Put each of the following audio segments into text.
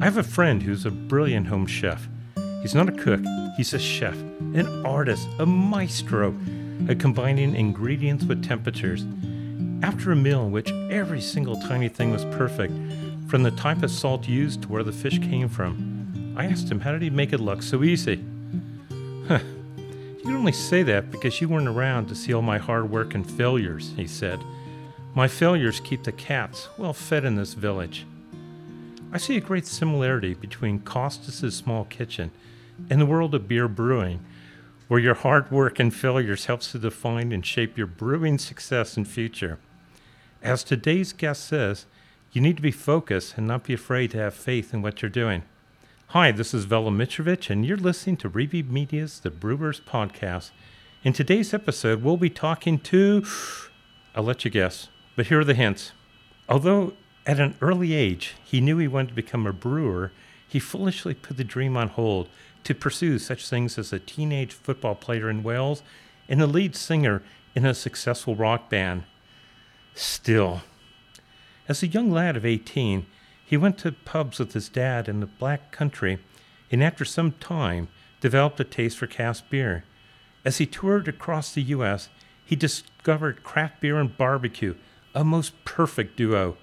I have a friend who's a brilliant home chef. He's not a cook, he's a chef, an artist, a maestro at combining ingredients with temperatures. After a meal in which every single tiny thing was perfect, from the type of salt used to where the fish came from, I asked him how did he make it look so easy? Huh. You can only say that because you weren't around to see all my hard work and failures, he said. My failures keep the cats well fed in this village. I see a great similarity between Costas's small kitchen and the world of beer brewing, where your hard work and failures helps to define and shape your brewing success and future. As today's guest says, you need to be focused and not be afraid to have faith in what you're doing. Hi, this is Vela Mitrovic, and you're listening to Review Media's The Brewers Podcast. In today's episode, we'll be talking to, I'll let you guess, but here are the hints. Although at an early age he knew he wanted to become a brewer, he foolishly put the dream on hold to pursue such things as a teenage football player in Wales and a lead singer in a successful rock band. Still, as a young lad of 18, he went to pubs with his dad in the black country and after some time developed a taste for cask beer. As he toured across the U.S., he discovered craft beer and barbecue, a most perfect duo.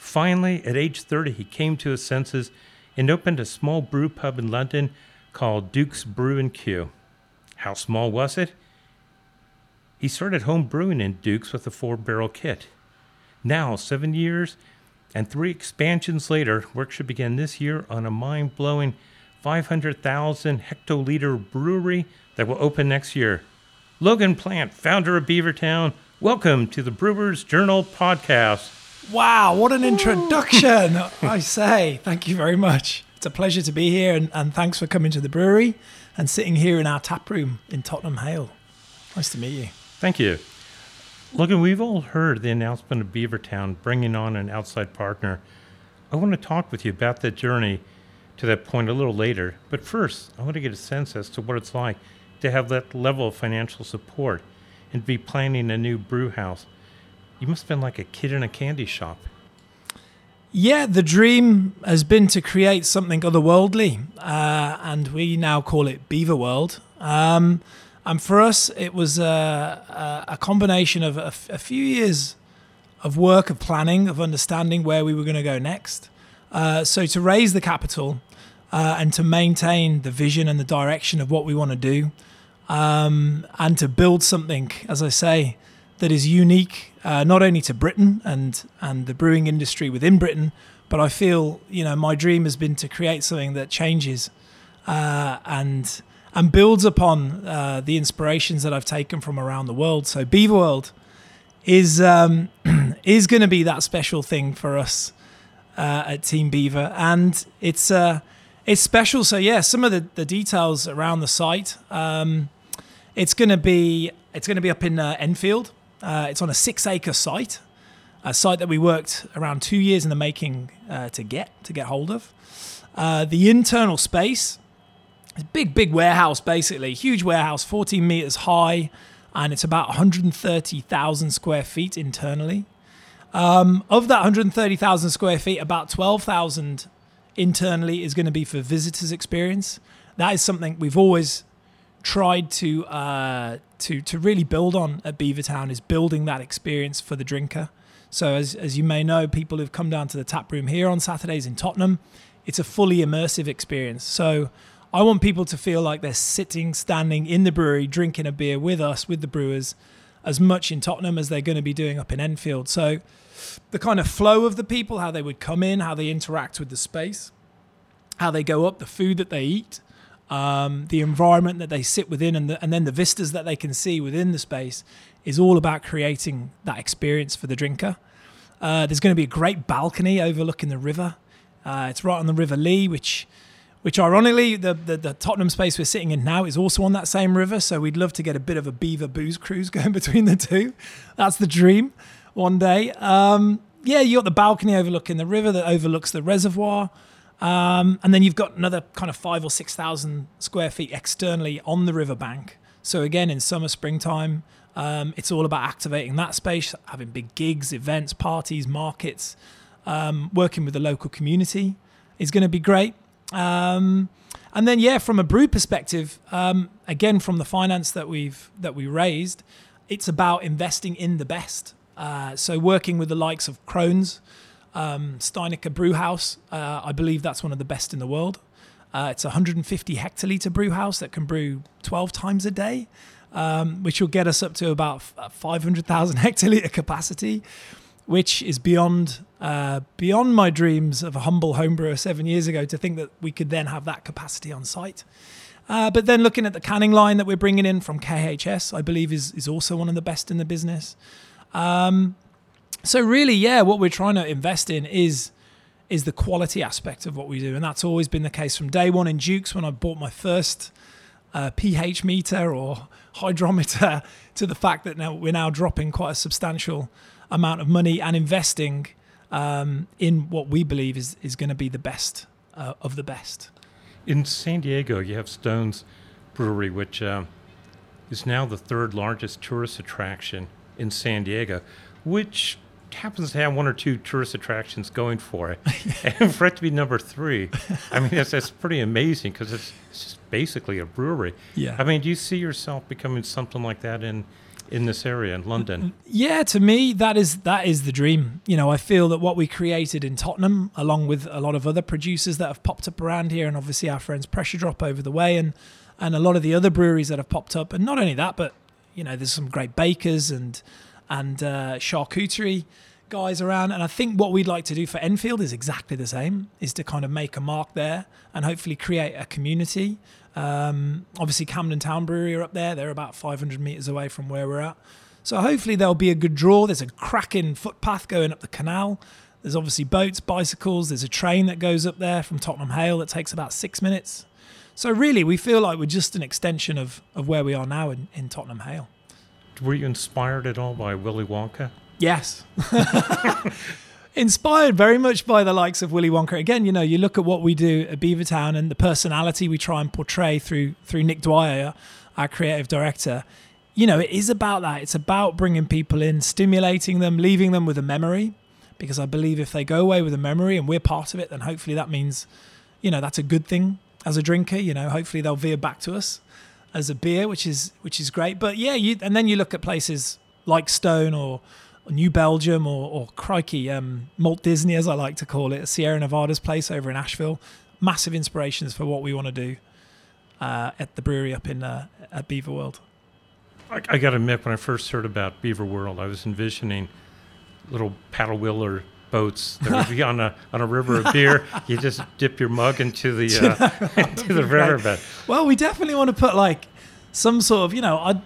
Finally, at age 30, he came to his senses and opened a small brew pub in London called Duke's Brew and Q. How small was it? He started home brewing in Duke's with a four barrel kit. Now, seven years and three expansions later, work should begin this year on a mind blowing 500,000 hectoliter brewery that will open next year. Logan Plant, founder of Beavertown, welcome to the Brewers Journal podcast. Wow, what an introduction! I say, thank you very much. It's a pleasure to be here, and, and thanks for coming to the brewery and sitting here in our tap room in Tottenham Hale. Nice to meet you. Thank you. Logan, we've all heard the announcement of Beavertown bringing on an outside partner. I want to talk with you about that journey to that point a little later. But first, I want to get a sense as to what it's like to have that level of financial support and be planning a new brew house. You must have been like a kid in a candy shop. Yeah, the dream has been to create something otherworldly, uh, and we now call it Beaver World. Um, and for us, it was a, a, a combination of a few years of work, of planning, of understanding where we were going to go next. Uh, so to raise the capital uh, and to maintain the vision and the direction of what we want to do, um, and to build something, as I say, that is unique uh, not only to Britain and and the brewing industry within Britain, but I feel you know my dream has been to create something that changes uh, and and builds upon uh, the inspirations that I've taken from around the world. So Beaver World is um, is going to be that special thing for us uh, at Team Beaver, and it's uh, it's special. So yeah, some of the, the details around the site. Um, it's going to be it's going to be up in uh, Enfield. Uh, it's on a six acre site, a site that we worked around two years in the making uh, to get to get hold of. Uh, the internal space, is a big big warehouse basically, huge warehouse, 14 meters high, and it's about 130,000 square feet internally. Um, of that 130,000 square feet, about 12,000 internally is going to be for visitors experience. That is something we've always tried to uh, to to really build on at Beavertown is building that experience for the drinker. So as as you may know, people who've come down to the tap room here on Saturdays in Tottenham, it's a fully immersive experience. So I want people to feel like they're sitting, standing in the brewery, drinking a beer with us, with the brewers, as much in Tottenham as they're going to be doing up in Enfield. So the kind of flow of the people, how they would come in, how they interact with the space, how they go up, the food that they eat, um, the environment that they sit within, and, the, and then the vistas that they can see within the space is all about creating that experience for the drinker. Uh, there's going to be a great balcony overlooking the river. Uh, it's right on the River Lee, which, which ironically, the, the, the Tottenham space we're sitting in now is also on that same river. So we'd love to get a bit of a beaver booze cruise going between the two. That's the dream one day. Um, yeah, you got the balcony overlooking the river that overlooks the reservoir. Um, and then you've got another kind of five or 6,000 square feet externally on the riverbank. So again, in summer, springtime, um, it's all about activating that space, having big gigs, events, parties, markets, um, working with the local community. is going to be great. Um, and then yeah, from a brew perspective, um, again from the finance that we've that we raised, it's about investing in the best. Uh, so working with the likes of Krones, um, Steinecker Brewhouse, uh, I believe that's one of the best in the world. Uh, it's a 150 hectoliter brew house that can brew 12 times a day, um, which will get us up to about 500,000 hectoliter capacity, which is beyond uh, beyond my dreams of a humble homebrewer seven years ago to think that we could then have that capacity on site. Uh, but then looking at the canning line that we're bringing in from KHS, I believe is is also one of the best in the business. Um, so really, yeah, what we're trying to invest in is is the quality aspect of what we do, and that's always been the case from day one in Dukes when I bought my first uh, pH meter or hydrometer to the fact that now we're now dropping quite a substantial amount of money and investing um, in what we believe is is going to be the best uh, of the best. In San Diego, you have Stones Brewery, which uh, is now the third largest tourist attraction in San Diego, which happens to have one or two tourist attractions going for it, and for it to be number three, I mean that's that's pretty amazing because it's, it's just basically a brewery. Yeah. I mean, do you see yourself becoming something like that in in this area in London? Mm, mm, yeah, to me that is that is the dream. You know, I feel that what we created in Tottenham, along with a lot of other producers that have popped up around here, and obviously our friends Pressure Drop over the way, and and a lot of the other breweries that have popped up, and not only that, but you know, there's some great bakers and and uh, charcuterie guys around. And I think what we'd like to do for Enfield is exactly the same: is to kind of make a mark there and hopefully create a community. Um, obviously, Camden Town Brewery are up there; they're about 500 meters away from where we're at. So hopefully there'll be a good draw. There's a cracking footpath going up the canal. There's obviously boats, bicycles. There's a train that goes up there from Tottenham Hale that takes about six minutes. So really, we feel like we're just an extension of, of where we are now in, in Tottenham Hale. Were you inspired at all by Willy Wonka? Yes. Inspired very much by the likes of Willy Wonka. Again, you know, you look at what we do at Beavertown and the personality we try and portray through through Nick Dwyer, our creative director. You know, it is about that. It's about bringing people in, stimulating them, leaving them with a memory. Because I believe if they go away with a memory and we're part of it, then hopefully that means, you know, that's a good thing as a drinker. You know, hopefully they'll veer back to us as a beer, which is which is great. But yeah, you and then you look at places like Stone or New Belgium or, or crikey, um, Malt Disney, as I like to call it, Sierra Nevada's place over in Asheville. Massive inspirations for what we want to do uh, at the brewery up in uh, at Beaver World. I, I got to admit, when I first heard about Beaver World, I was envisioning little paddle wheeler boats that would be on a on a river of beer. You just dip your mug into the uh, into the riverbed. Well, we definitely want to put like some sort of you know. I'd,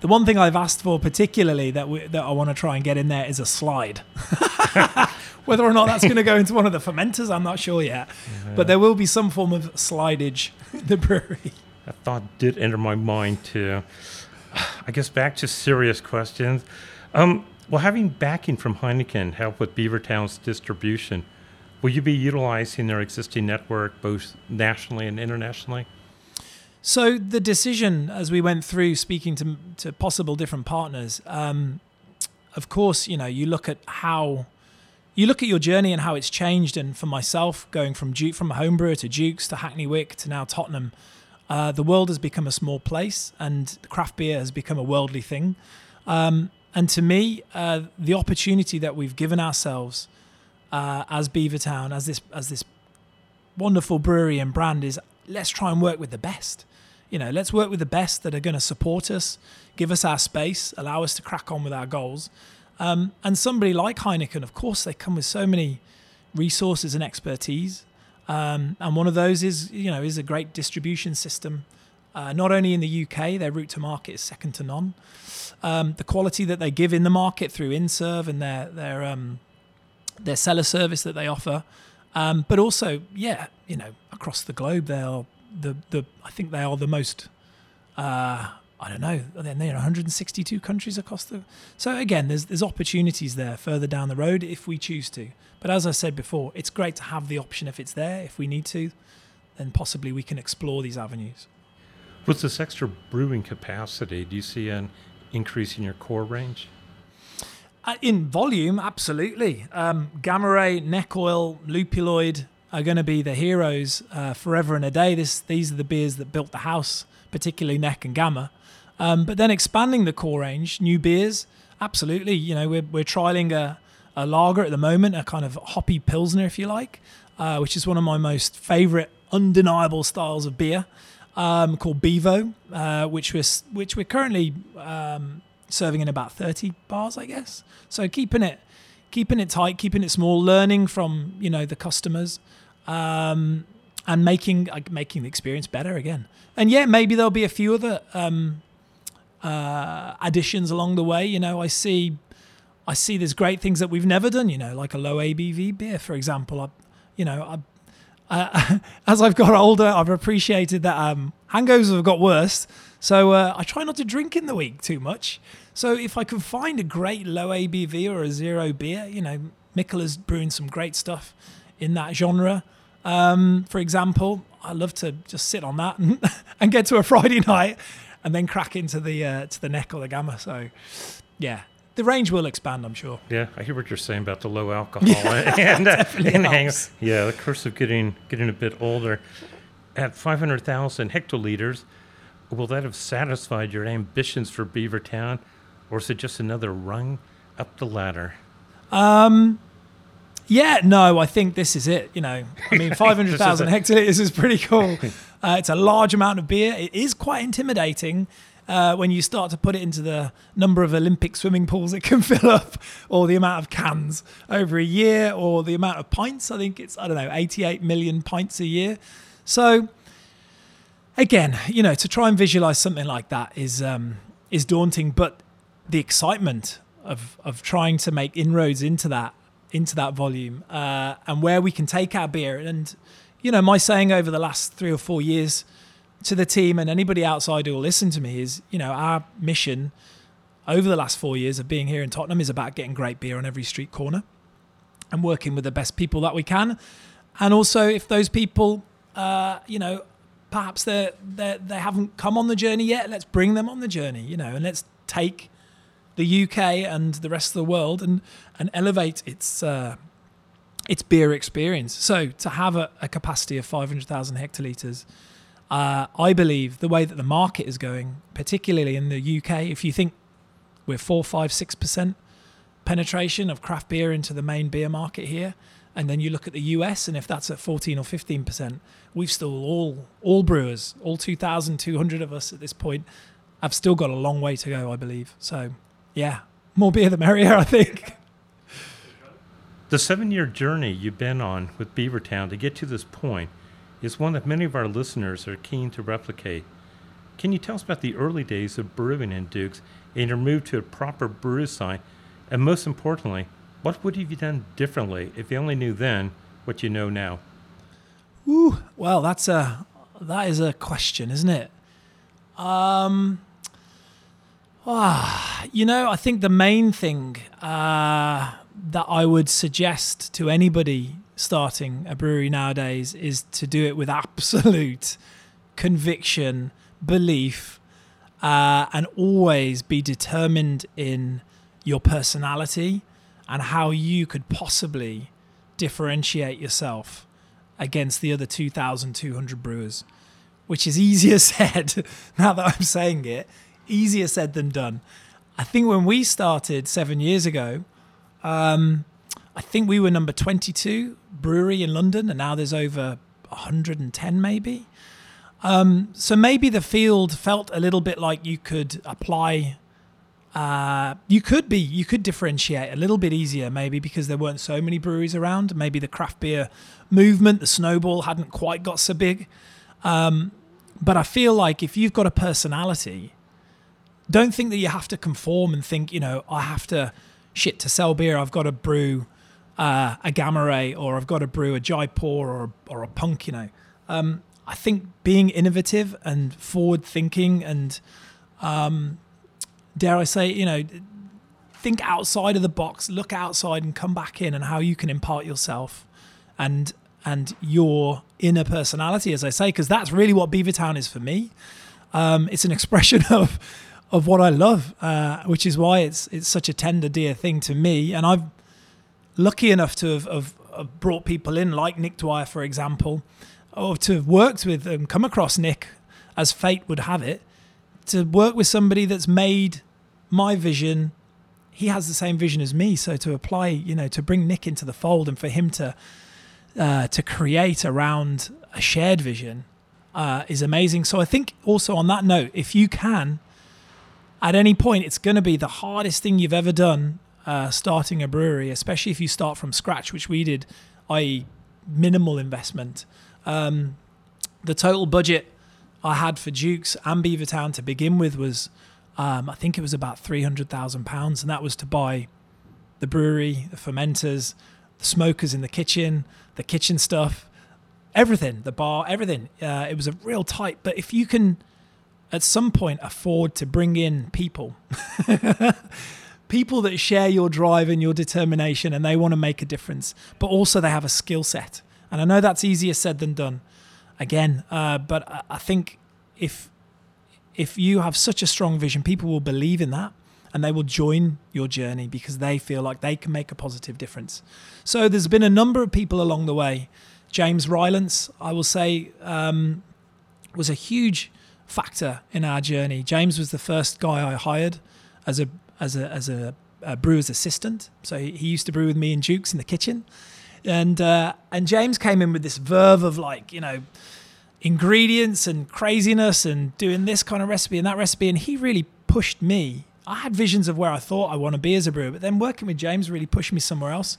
the one thing I've asked for particularly that we, that I want to try and get in there is a slide. Whether or not that's going to go into one of the fermenters, I'm not sure yet. Yeah. But there will be some form of slidage in the brewery. That thought did enter my mind too. I guess back to serious questions. Um, well, having backing from Heineken help with Beavertown's distribution, will you be utilizing their existing network both nationally and internationally? So the decision, as we went through speaking to to possible different partners, um, of course, you know, you look at how you look at your journey and how it's changed. And for myself, going from Duke, from a home brewer to Duke's to Hackney Wick to now Tottenham, uh, the world has become a small place, and craft beer has become a worldly thing. Um, and to me, uh, the opportunity that we've given ourselves uh, as Beavertown, as this as this wonderful brewery and brand, is let's try and work with the best you know, let's work with the best that are going to support us, give us our space, allow us to crack on with our goals. Um, and somebody like Heineken, of course, they come with so many resources and expertise. Um, and one of those is, you know, is a great distribution system. Uh, not only in the UK, their route to market is second to none. Um, the quality that they give in the market through Innserve and their their um, their cellar service that they offer, um, but also, yeah, you know, across the globe, they are the the I think they are the most. Uh, I don't know. They're in 162 countries across the. So again, there's there's opportunities there further down the road if we choose to. But as I said before, it's great to have the option if it's there. If we need to, then possibly we can explore these avenues. With this extra brewing capacity, do you see an increase in your core range? Uh, in volume, absolutely. Um, gamma ray, neck oil, lupuloid, are going to be the heroes uh, forever and a day. This these are the beers that built the house, particularly Neck and Gamma. Um, but then expanding the core range, new beers, absolutely. You know, we're we're trialing a, a lager at the moment, a kind of hoppy pilsner, if you like, uh, which is one of my most favourite, undeniable styles of beer, um, called Bevo, uh, which we're which we're currently um, serving in about thirty bars, I guess. So keeping it keeping it tight, keeping it small, learning from you know the customers, um, and making making the experience better again. And yeah, maybe there'll be a few other um, uh, additions along the way. You know, I see I see there's great things that we've never done. You know, like a low ABV beer, for example. I, you know, I, uh, as I've got older, I've appreciated that um, hangovers have got worse. So uh, I try not to drink in the week too much. So if I can find a great low ABV or a zero beer, you know, Mikkeller's brewing some great stuff in that genre. Um, for example, I love to just sit on that and, and get to a Friday night and then crack into the uh, to the neck or the gamma. So, yeah, the range will expand, I'm sure. Yeah, I hear what you're saying about the low alcohol and, uh, and yeah, the curse of getting getting a bit older. At 500,000 hectoliters, will that have satisfied your ambitions for Beavertown, or is it just another rung up the ladder? Um, Yeah, no, I think this is it. You know, I mean, 500,000 hectoliters is pretty cool. Uh, it's a large amount of beer. It is quite intimidating uh, when you start to put it into the number of Olympic swimming pools it can fill up, or the amount of cans over a year, or the amount of pints. I think it's, I don't know, 88 million pints a year. So, again, you know, to try and visualize something like that is um, is daunting, but the excitement of of trying to make inroads into that into that volume uh, and where we can take our beer and you know my saying over the last three or four years to the team and anybody outside who will listen to me is you know our mission over the last four years of being here in Tottenham is about getting great beer on every street corner and working with the best people that we can and also if those people uh, you know perhaps they they they haven't come on the journey yet let's bring them on the journey you know and let's take the UK and the rest of the world and and elevate its uh, its beer experience. So to have a, a capacity of 500,000 hectoliters, uh, I believe the way that the market is going, particularly in the UK, if you think we're four, five, six percent penetration of craft beer into the main beer market here, and then you look at the US, and if that's at 14 or 15 percent, we've still all all brewers, all 2,200 of us at this point, have still got a long way to go, I believe. So yeah, more beer the merrier, I think. The seven year journey you've been on with Beavertown to get to this point is one that many of our listeners are keen to replicate. Can you tell us about the early days of brewing in Dukes and your move to a proper brew site? And most importantly, what would you have done differently if you only knew then what you know now? Ooh, well, that's a that is a question, isn't it? Um, ah, you know, I think the main thing uh, that I would suggest to anybody starting a brewery nowadays is to do it with absolute conviction, belief, uh, and always be determined in your personality and how you could possibly differentiate yourself against the other 2,200 brewers, which is easier said now that I'm saying it, easier said than done. I think when we started seven years ago, um, I think we were number 22 brewery in London, and now there's over 110 maybe. Um, so maybe the field felt a little bit like you could apply. Uh, you could be, you could differentiate a little bit easier, maybe because there weren't so many breweries around. Maybe the craft beer movement, the snowball, hadn't quite got so big. Um, but I feel like if you've got a personality, don't think that you have to conform and think, you know, I have to shit to sell beer. I've got to brew uh, a gamma ray or I've got to brew a Jaipur or or a punk. You know, um, I think being innovative and forward thinking and um, dare I say, you know, think outside of the box, look outside and come back in, and how you can impart yourself and and your inner personality, as I say, because that's really what Beavertown is for me. Um, it's an expression of of what I love, uh, which is why it's it's such a tender, dear thing to me. And I've lucky enough to have, have have brought people in like Nick Dwyer, for example, or to have worked with and come across Nick, as fate would have it, to work with somebody that's made my vision. He has the same vision as me, so to apply, you know, to bring Nick into the fold and for him to uh, to create around a shared vision uh, is amazing. So I think also on that note, if you can, at any point, it's going to be the hardest thing you've ever done uh, starting a brewery, especially if you start from scratch, which we did, i.e., minimal investment. Um, the total budget I had for Dukes and Beavertown to begin with was, um, I think it was about three hundred thousand pounds, and that was to buy the brewery, the fermenters, the smokers in the kitchen, the kitchen stuff, everything, the bar, everything. Uh, it was a real tight. But if you can, at some point, afford to bring in people. people that share your drive and your determination and they want to make a difference, but also they have a skill set. And I know that's easier said than done again, uh, but I think if if you have such a strong vision, people will believe in that and they will join your journey because they feel like they can make a positive difference. So there's been a number of people along the way. James Rylance, I will say, um, was a huge factor in our journey. James was the first guy I hired as a as a as a, a brewer's assistant. So he, used to brew with me and Dukes in the kitchen, and uh, and James came in with this verve of like you know ingredients and craziness and doing this kind of recipe and that recipe, and he really pushed me. I had visions of where I thought I want to be as a brewer, but then working with James really pushed me somewhere else.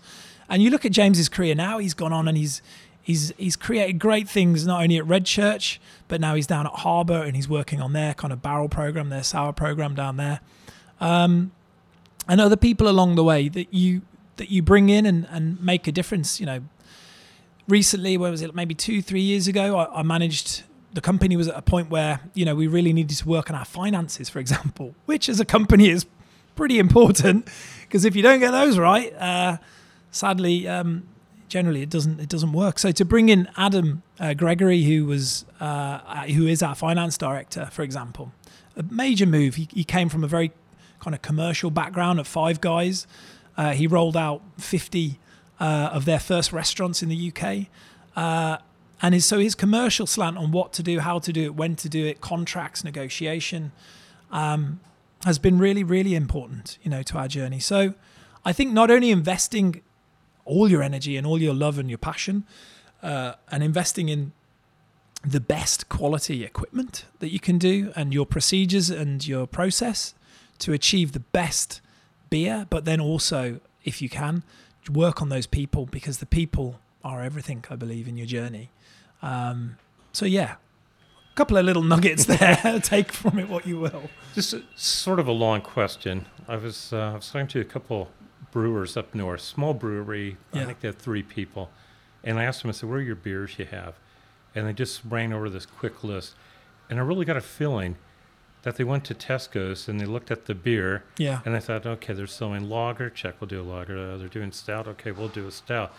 And you look at James's career now; he's gone on and he's he's he's created great things not only at Redchurch, but now he's down at Harbour and he's working on their kind of barrel program, their sour program down there um, and other people along the way that you that you bring in and, and make a difference. You know, recently, where was it? Maybe two, three years ago, I, I managed. The company was at a point where you know we really needed to work on our finances, for example, which as a company is pretty important because if you don't get those right, uh, sadly, um, generally it doesn't it doesn't work. So to bring in Adam uh, Gregory, who was uh, who is our finance director, for example, a major move. He, he came from a very kind of commercial background at Five Guys. Uh, he rolled out 50 uh, of their first restaurants in the UK. Uh, and his, so his commercial slant on what to do, how to do it, when to do it, contracts, negotiation, um, has been really, really important, you know, to our journey. So I think not only investing all your energy and all your love and your passion, uh, and investing in the best quality equipment that you can do and your procedures and your process to achieve the best beer, but then also, if you can, work on those people because the people are everything, I believe, in your journey. Um, so, yeah, a couple of little nuggets there. Take from it what you will. Just a, sort of a long question. I was, uh, I was talking to a couple brewers up north, small brewery. Yeah. I think they had three people. And I asked them, I said, what are your beers you have? And they just ran over this quick list. And I really got a feeling that they went to Tesco's and they looked at the beer. Yeah. And I thought, okay, they're selling lager. Check, we'll do a lager. Uh, they're doing stout. Okay, we'll do a stout.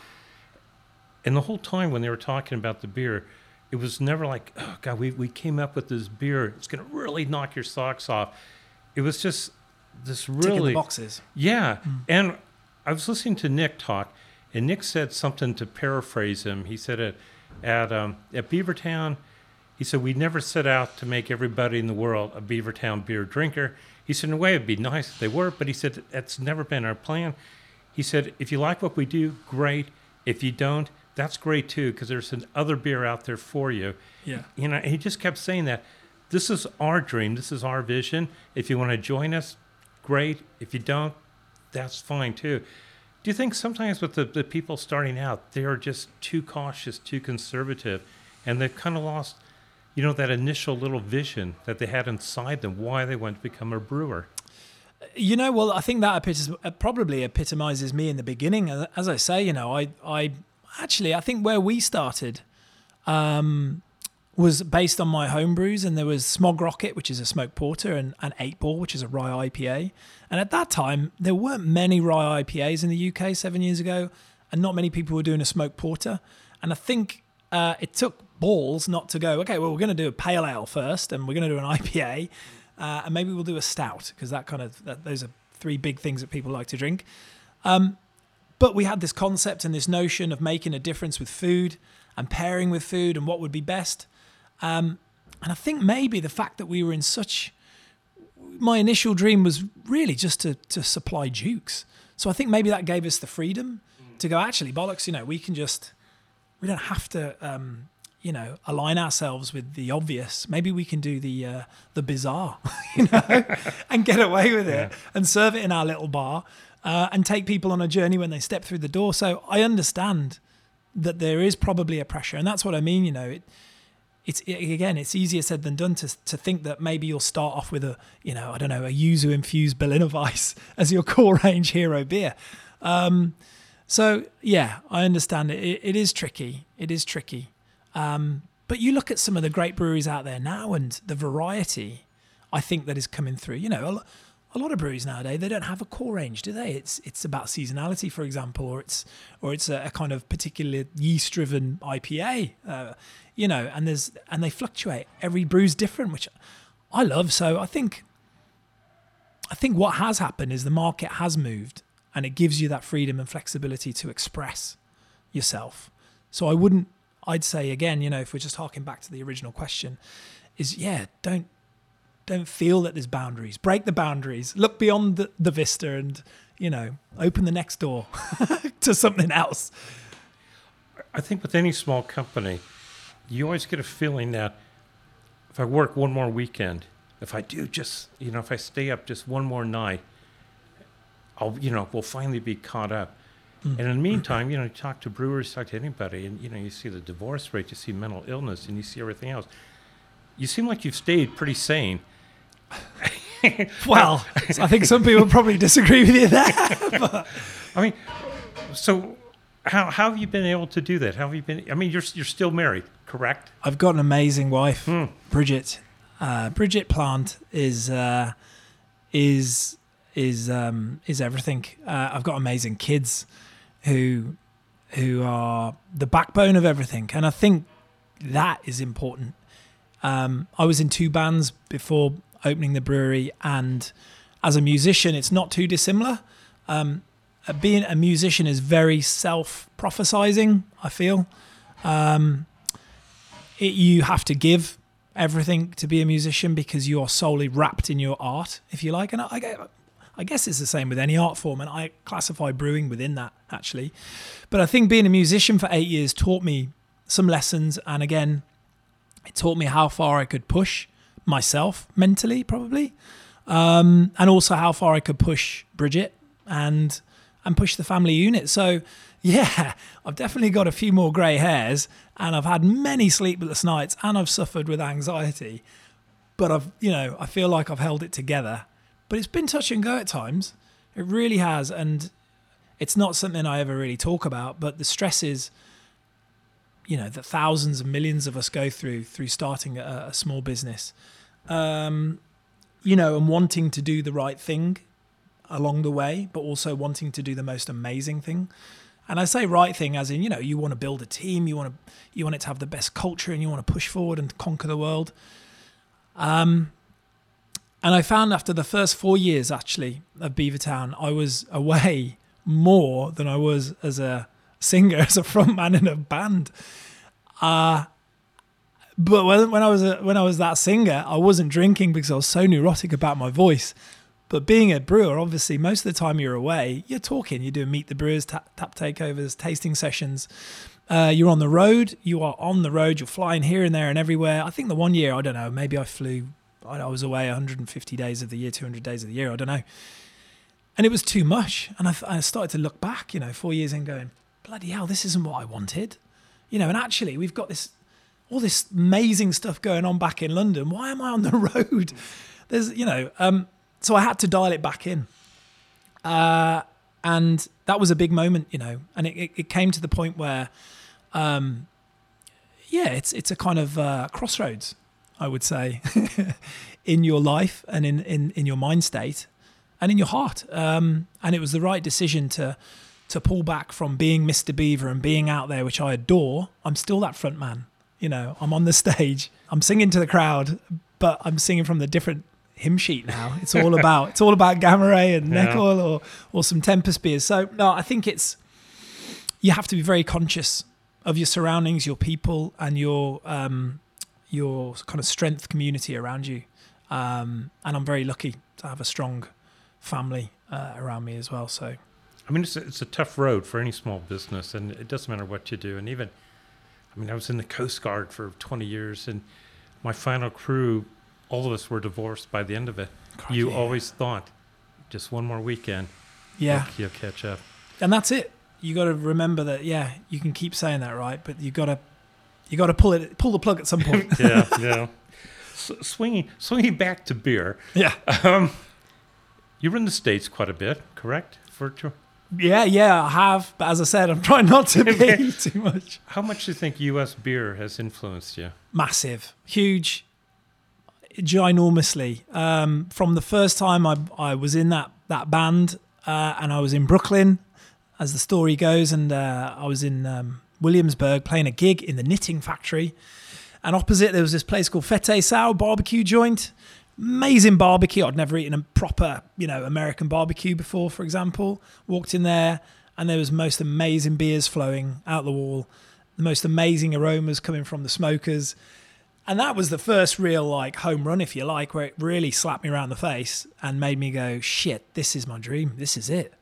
And the whole time when they were talking about the beer, it was never like, oh, God, we, we came up with this beer. It's going to really knock your socks off. It was just this really. boxes. Yeah. Mm. And I was listening to Nick talk, and Nick said something to paraphrase him. He said it at, um, at Beavertown – he said, We never set out to make everybody in the world a Beavertown beer drinker. He said, In a way, it'd be nice if they were, but he said, That's never been our plan. He said, If you like what we do, great. If you don't, that's great too, because there's another beer out there for you. Yeah. You know, he just kept saying that. This is our dream. This is our vision. If you want to join us, great. If you don't, that's fine too. Do you think sometimes with the, the people starting out, they are just too cautious, too conservative, and they've kind of lost you know, that initial little vision that they had inside them, why they went to become a brewer? You know, well, I think that epitom- probably epitomizes me in the beginning. As I say, you know, I, I actually, I think where we started um, was based on my home brews, and there was Smog Rocket, which is a smoked porter, and, and Eight Ball, which is a rye IPA. And at that time, there weren't many rye IPAs in the UK seven years ago, and not many people were doing a smoked porter. And I think uh, it took balls not to go, okay, well, we're going to do a pale ale first and we're going to do an IPA uh, and maybe we'll do a stout because that kind of, that, those are three big things that people like to drink. Um, but we had this concept and this notion of making a difference with food and pairing with food and what would be best. Um, and I think maybe the fact that we were in such my initial dream was really just to to supply Dukes. So I think maybe that gave us the freedom to go. Actually, bollocks, you know, we can just we don't have to, um, you know, align ourselves with the obvious. Maybe we can do the uh, the bizarre, you know, and get away with it and serve it in our little bar uh, and take people on a journey when they step through the door. So I understand that there is probably a pressure, and that's what I mean. You know, it, it's it, again, it's easier said than done to to think that maybe you'll start off with a you know I don't know a yuzu infused Berliner Weisse as your core range hero beer. Um, so yeah, I understand it. it. It is tricky. It is tricky. Um, but you look at some of the great breweries out there now, and the variety I think that is coming through. You know, a, a lot of breweries nowadays they don't have a core range, do they? It's it's about seasonality, for example, or it's or it's a, a kind of particular yeast driven IPA. Uh, you know, and there's and they fluctuate. Every brew's different, which I love. So I think I think what has happened is the market has moved and it gives you that freedom and flexibility to express yourself. So I wouldn't I'd say again, you know, if we're just harking back to the original question, is yeah, don't don't feel that there's boundaries. Break the boundaries. Look beyond the, the vista and, you know, open the next door to something else. I think with any small company, you always get a feeling that if I work one more weekend, if I do just, you know, if I stay up just one more night, I'll, you know, we'll finally be caught up. And in the meantime, you know, you talk to brewers, talk to anybody, and, you know, you see the divorce rate, you see mental illness, and you see everything else. You seem like you've stayed pretty sane. Well, I think some people probably disagree with you there. I mean, so how, how have you been able to do that? How have you been? I mean, you're, you're still married, correct? I've got an amazing wife, Bridget. Uh, Bridget Plant is uh, is is um, is everything. Uh, I've got amazing kids who who are the backbone of everything, and I think that is important. Um, I was in two bands before opening the brewery, and as a musician, it's not too dissimilar. Um, uh, being a musician is very self prophesizing, I feel. Um, it, you have to give everything to be a musician because you are solely wrapped in your art, if you like. And I, I, I guess it's the same with any art form, and I classify brewing within that actually. But I think being a musician for eight years taught me some lessons, and again, it taught me how far I could push myself mentally, probably, um, and also how far I could push Bridget and and push the family unit. So yeah, I've definitely got a few more grey hairs, and I've had many sleepless nights, and I've suffered with anxiety. But I've, you know, I feel like I've held it together. But it's been touch and go at times. It really has, and it's not something I ever really talk about. But the stresses, you know, that thousands and millions of us go through through starting a, a small business, um, you know, and wanting to do the right thing along the way, but also wanting to do the most amazing thing. And I say right thing as in, you know, you want to build a team, you want to you want it to have the best culture and you want to push forward and conquer the world. Um and I found after the first four years actually of Beavertown, I was away more than I was as a singer, as a frontman in a band. Uh but when, when I was a, when I was that singer, I wasn't drinking because I was so neurotic about my voice. But being a brewer, obviously, most of the time you're away, you're talking, you're doing meet the brewers, tap, tap takeovers, tasting sessions. Uh, you're on the road. You are on the road. You're flying here and there and everywhere. I think the one year, I don't know, maybe I flew. I was away 150 days of the year, 200 days of the year. I don't know. And it was too much. And I, I started to look back, you know, four years in, going, bloody hell, this isn't what I wanted. You know, and actually, we've got this all this amazing stuff going on back in London. Why am I on the road? There's, you know, um, so I had to dial it back in. Uh, and that was a big moment, you know, and it, it, it came to the point where, um, yeah, it's it's a kind of uh, crossroads, I would say, in your life and in, in, in your mind state and in your heart. Um, and it was the right decision to to pull back from being Mr. Beaver and being out there, which I adore. I'm still that front man. You know, I'm on the stage, I'm singing to the crowd, but I'm singing from the different hymn sheet now. It's all about it's all about Gamma Ray and Yeah. Neck Oil or or some Tempest beers. So no, I think it's you have to be very conscious of your surroundings, your people, and your um, your kind of strength community around you. Um, and I'm very lucky to have a strong family uh, around me as well. So, I mean, it's a, it's a tough road for any small business, and it doesn't matter what you do. And even, I mean, I was in the Coast Guard for 20 years, and my final crew, all of us were divorced by the end of it. You always thought, just one more weekend, yeah, you'll catch up. and that's it. You got to remember that. Yeah, you can keep saying that, right? But you got to you got to pull it pull the plug at some point. yeah, yeah. S- swinging, swinging back to beer. yeah, Um, you were in the states quite a bit, correct? For tr- yeah, yeah. I have, but as I said, I'm trying not to be too much. how much do you think U.S. beer has influenced you? massive, huge, ginormously. Um, from the first time I, I was in that that band, uh, and I was in Brooklyn, as the story goes, and uh, I was in um, Williamsburg playing a gig in the knitting factory, and opposite there was this place called Fette Sau barbecue joint. Amazing barbecue. I'd never eaten a proper, you know, American barbecue before, for example. Walked in there and there was most amazing beers flowing out the wall, the most amazing aromas coming from the smokers. And that was the first real like home run, if you like, where it really slapped me around the face and made me go, "Shit, this is my dream. This is it.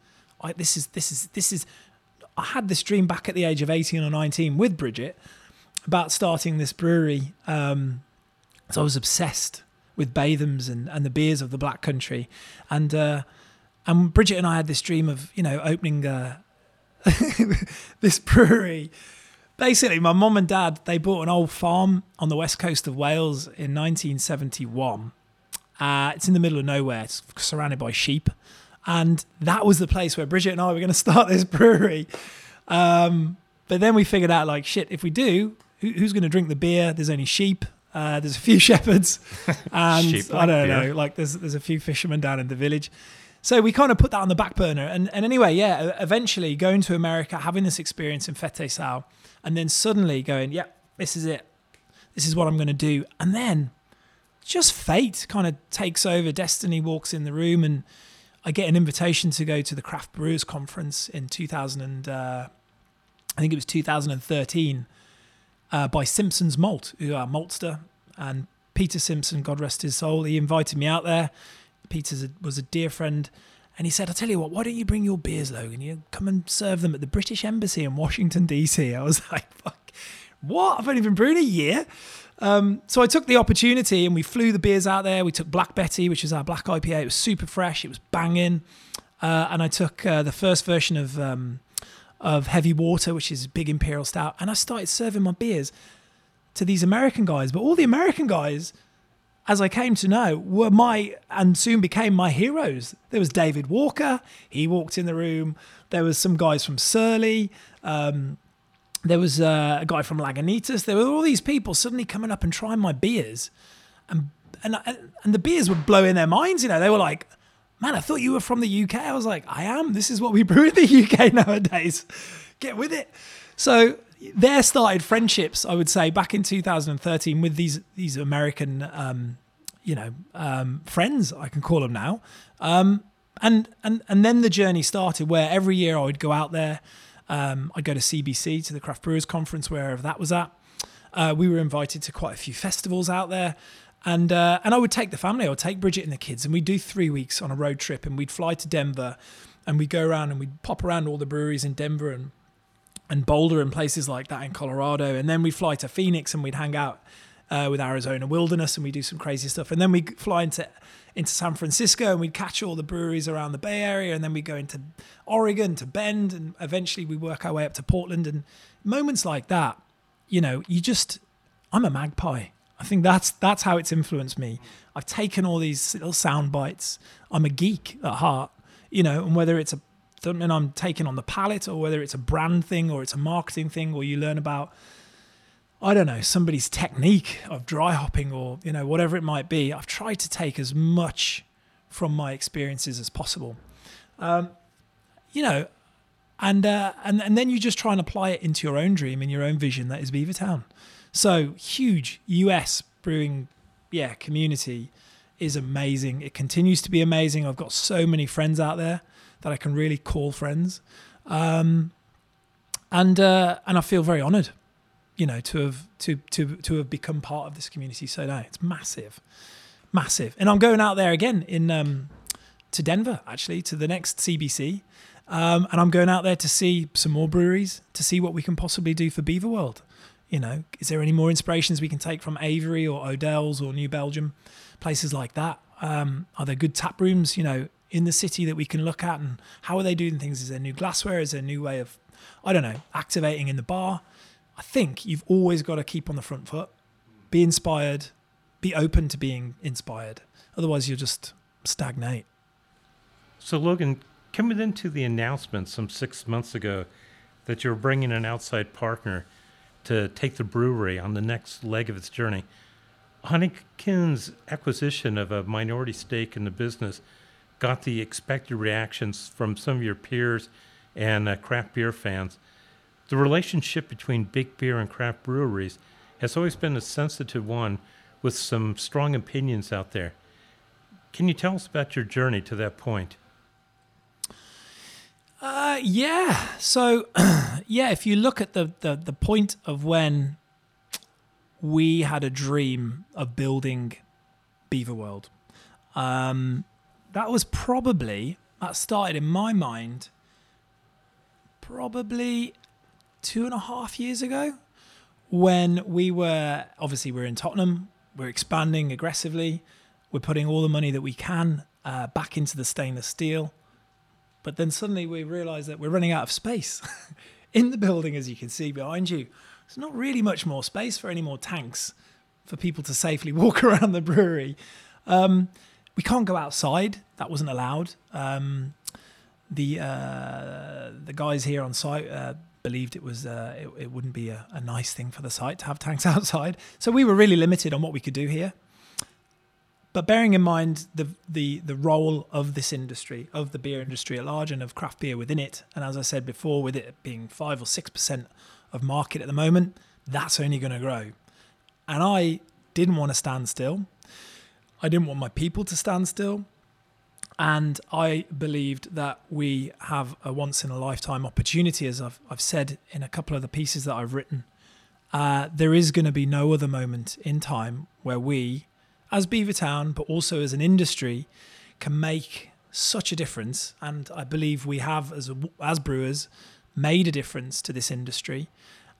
I, this is this is this is." I had this dream back at the age of eighteen or nineteen with Bridget about starting this brewery. Um, so I was obsessed with Bathams and, and the beers of the Black Country, and uh, and Bridget and I had this dream of you know opening uh, this brewery. Basically my mom and dad they bought an old farm on the west coast of wales in 1971 uh, it's in the middle of nowhere. It's surrounded by sheep and that was the place where bridget and i were going to start this brewery um, but then we figured out like shit if we do who, who's going to drink the beer there's only sheep uh, there's a few shepherds and Sheep i don't beer. know like there's, there's a few fishermen down in the village so we kind of put that on the back burner. And, and anyway, yeah, eventually going to America, having this experience in Fette Sau, and then suddenly going, yeah, this is it. This is what I'm going to do. And then just fate kind of takes over. Destiny walks in the room, and I get an invitation to go to the Craft Brewers Conference in 2000. And, uh, I think it was 2013 uh, by Simpson's Malt, who are Maltster. And Peter Simpson, God rest his soul, he invited me out there. Peter was a dear friend. And he said, I'll tell you what, why don't you bring your beers, Logan? You come and serve them at the British Embassy in Washington, D.C. I was like, fuck, what? I've only been brewing a year. Um, so I took the opportunity and we flew the beers out there. We took Black Betty, which is our black IPA. It was super fresh. It was banging. Uh, and I took uh, the first version of um, of Heavy Water, which is big imperial stout. And I started serving my beers to these American guys. But all the American guys, as I came to know, were my and soon became my heroes. There was David Walker. He walked in the room. There was some guys from Surly. Um, there was a guy from Lagunitas. There were all these people suddenly coming up and trying my beers, and and and the beers were blowing their minds. You know, they were like, "Man, I thought you were from the UK." I was like, "I am. This is what we brew in the UK nowadays. Get with it." So there started friendships. I would say back in 2013 with these these American, um, you know, um, friends. I can call them now. Um, and and and then the journey started where every year I would go out there. Um, I'd go to CBC to the Craft Brewers Conference, wherever that was at. Uh, we were invited to quite a few festivals out there, and uh, and I would take the family. I would take Bridget and the kids, and we'd do three weeks on a road trip, and we'd fly to Denver, and we'd go around and we'd pop around all the breweries in Denver and and Boulder and places like that in Colorado, and then we'd fly to Phoenix and we'd hang out uh, with Arizona Wilderness and we do some crazy stuff, and then we fly into into San Francisco and we'd catch all the breweries around the Bay Area, and then we go into Oregon to Bend, and eventually we work our way up to Portland. And moments like that, you know, you just I'm a magpie. I think that's that's how it's influenced me. I've taken all these little sound bites. I'm a geek at heart, you know, and whether it's a something I'm taking on the palate or whether it's a brand thing, or it's a marketing thing, or you learn about I don't know, somebody's technique of dry hopping or, you know, whatever it might be. I've tried to take as much from my experiences as possible. Um, you know, and, uh, and and then you just try and apply it into your own dream and your own vision that is Beavertown. So huge US brewing, yeah, community is amazing. It continues to be amazing. I've got so many friends out there that I can really call friends. Um, and uh, and I feel very honoured, you know, to have to to to have become part of this community so now. It's massive, massive, and I'm going out there again in um, to Denver actually to the next CBC, um, and I'm going out there to see some more breweries to see what we can possibly do for Beaver World. You know, is there any more inspirations we can take from Avery or Odell's or New Belgium, places like that? Um, are there good tap rooms, you know, in the city that we can look at and how are they doing things? Is there new glassware? Is there a new way of, I don't know, activating in the bar? I think you've always got to keep on the front foot, be inspired, be open to being inspired. Otherwise, you'll just stagnate. So, Logan, coming into the announcement some six months ago that you're bringing an outside partner to take the brewery on the next leg of its journey. Heineken's acquisition of a minority stake in the business got the expected reactions from some of your peers and uh, craft beer fans. The relationship between big beer and craft breweries has always been a sensitive one with some strong opinions out there. Can you tell us about your journey to that point? Uh, yeah. So, yeah, if you look at the, the, the point of when we had a dream of building Beaver World, um, that was probably, that started in my mind probably two and a half years ago when we were, obviously, we're in Tottenham, we're expanding aggressively, we're putting all the money that we can uh, back into the stainless steel but then suddenly we realize that we're running out of space in the building, as you can see behind you. There's not really much more space for any more tanks for people to safely walk around the brewery. Um, we can't go outside. That wasn't allowed. Um, the uh, the guys here on site uh, believed it was uh, it, it, wouldn't be a, a, nice thing for the site to have tanks outside. So we were really limited on what we could do here. But bearing in mind the the the role of this industry, of the beer industry at large, and of craft beer within it, and as I said before, with it being five or six percent of market at the moment, that's only going to grow. And I didn't want to stand still. I didn't want my people to stand still. And I believed that we have a once in a lifetime opportunity, as I've, I've said in a couple of the pieces that I've written. Uh, there is going to be no other moment in time where we, as Beavertown, but also as an industry, can make such a difference. And I believe we have, as a, as brewers, made a difference to this industry.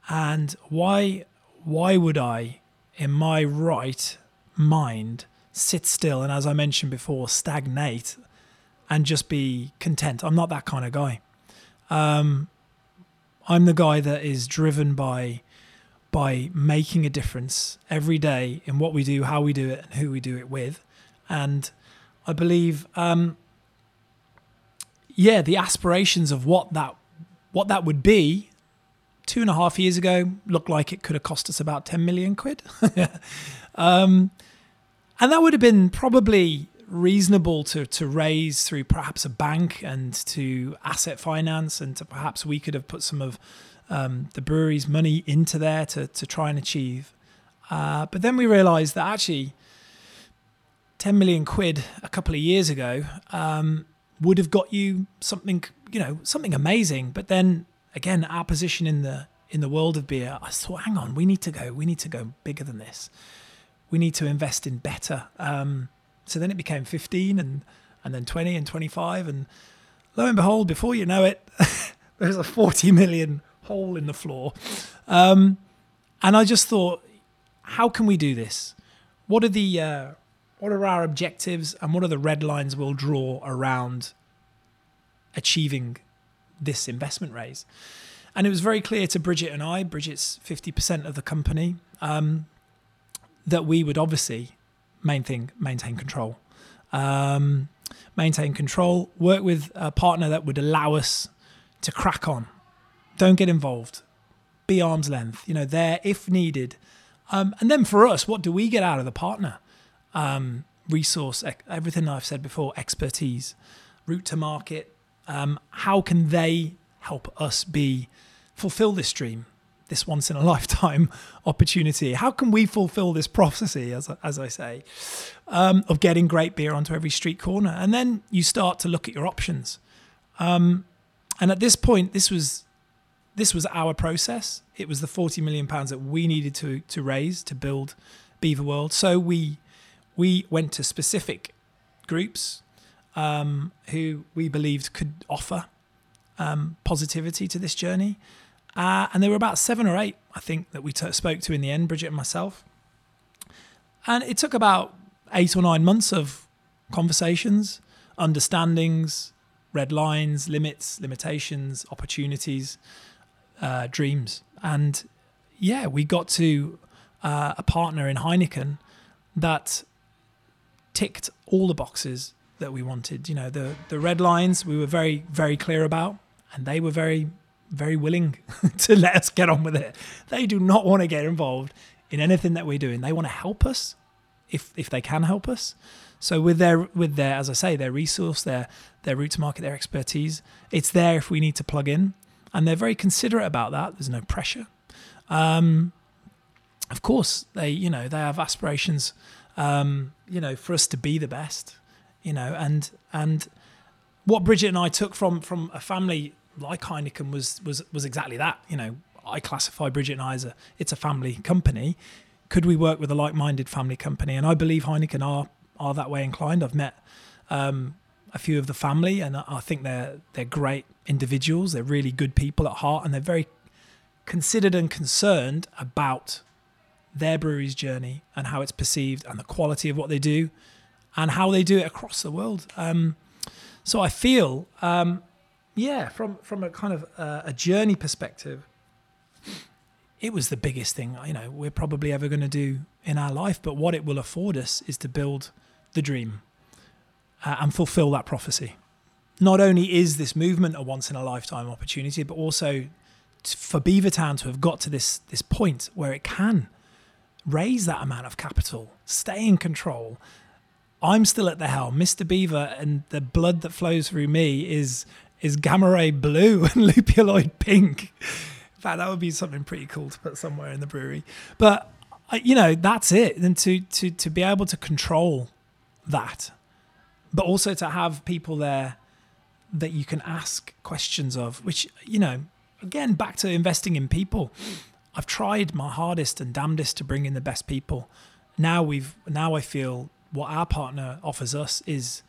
And why why would I, in my right mind, sit still and, as I mentioned before, stagnate and just be content? I'm not that kind of guy. Um, I'm the guy that is driven by by making a difference every day in what we do, how we do it, and who we do it with. And I believe, um, yeah, the aspirations of what that what that would be two and a half years ago looked like it could have cost us about 10 million quid. um, and that would have been probably reasonable to, to raise through perhaps a bank and to asset finance and to perhaps we could have put some of um, the brewery's money into there to, to try and achieve. Uh, but then we realised that actually 10 million quid a couple of years ago um, would have got you something, you know, something amazing. But then again, our position in the in the world of beer, I thought, hang on, we need to go, we need to go bigger than this. We need to invest in better. Um, so then it became 15 and and then 20 and 25 and lo and behold, before you know it, there's a 40 million hole in the floor. Um, and I just thought, how can we do this? What are the uh, what are our objectives and what are the red lines we'll draw around achieving this investment raise? And it was very clear to Bridget and I, Bridget's 50% of the company, um, that we would obviously main thing, maintain control. Um, maintain control, work with a partner that would allow us to crack on don't get involved. Be arm's length. You know, there if needed. Um, and then for us, what do we get out of the partner? Um, resource, everything I've said before, expertise, route to market. Um, how can they help us be fulfill this dream, this once in a lifetime opportunity? How can we fulfill this prophecy, as as I say, um, of getting great beer onto every street corner? And then you start to look at your options. Um, and at this point, this was this was our process. It was the 40 million pounds that we needed to to raise to build Beaver World. So we we went to specific groups um, who we believed could offer um, positivity to this journey. Uh, and there were about seven or eight, I think, that we t- spoke to in the end, Bridget and myself. And it took about eight or nine months of conversations, understandings, red lines, limits, limitations, opportunities, uh, dreams. And yeah, we got to uh, a partner in Heineken that ticked all the boxes that we wanted. You know, the the red lines we were very very clear about, and they were very very willing to let us get on with it. They do not want to get involved in anything that we're doing. They want to help us if if they can help us. So with their with their as I say their resource, their their route to market, their expertise, it's there if we need to plug in, and they're very considerate about that. There's no pressure. Um, of course, they you know they have aspirations, um, you know, for us to be the best, you know, and and what Bridget and I took from from a family like Heineken was was was exactly that. You know, I classify Bridget and I as a it's a family company. Could we work with a like-minded family company? And I believe Heineken are are that way inclined. I've met um, a few of the family, and I think they're they're great individuals. They're really good people at heart, and they're very considered and concerned about their brewery's journey and how it's perceived and the quality of what they do and how they do it across the world. Um, so I feel, um, yeah, from from a kind of uh, a journey perspective, it was the biggest thing you know we're probably ever going to do in our life. But what it will afford us is to build the dream uh, and fulfill that prophecy. Not only is this movement a once in a lifetime opportunity, but also for Beavertown to have got to this this point where it can raise that amount of capital, stay in control. I'm still at the helm. Mr. Beaver and the blood that flows through me is is gamma ray blue and lupuloid pink. In fact, that would be something pretty cool to put somewhere in the brewery. But you know, that's it. And to to to be able to control that, but also to have people there that you can ask questions of, which you know, again, back to investing in people. I've tried my hardest and damnedest to bring in the best people. Now we've now I feel what our partner offers us is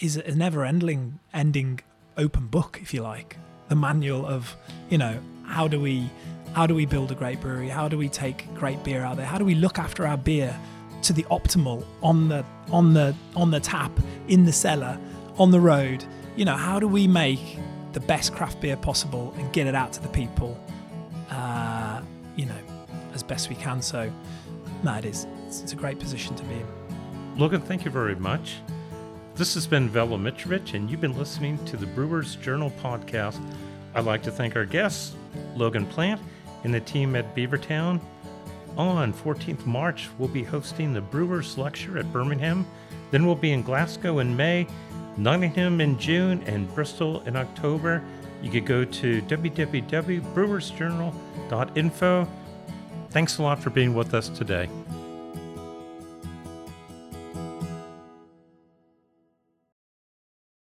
is a never ending ending open book, if you like. The manual of, you know, how do we how do we build a great brewery? How do we take great beer out there? How do we look after our beer to the optimal on the on the on the tap, in the cellar, on the road? You know, how do we make the best craft beer possible and get it out to the people uh, you know, as best we can. So, no, it is. It's, it's, a great position to be in. Logan, thank you very much. This has been Velo Mitrovic, and you've been listening to the Brewers Journal podcast. I'd like to thank our guests, Logan Plant, and the team at Beavertown. On 14th March, we'll be hosting the Brewers Lecture at Birmingham. Then we'll be in Glasgow in May, Nottingham in June, and Bristol in October. You could go to www.brewersjournal.info. Thanks a lot for being with us today.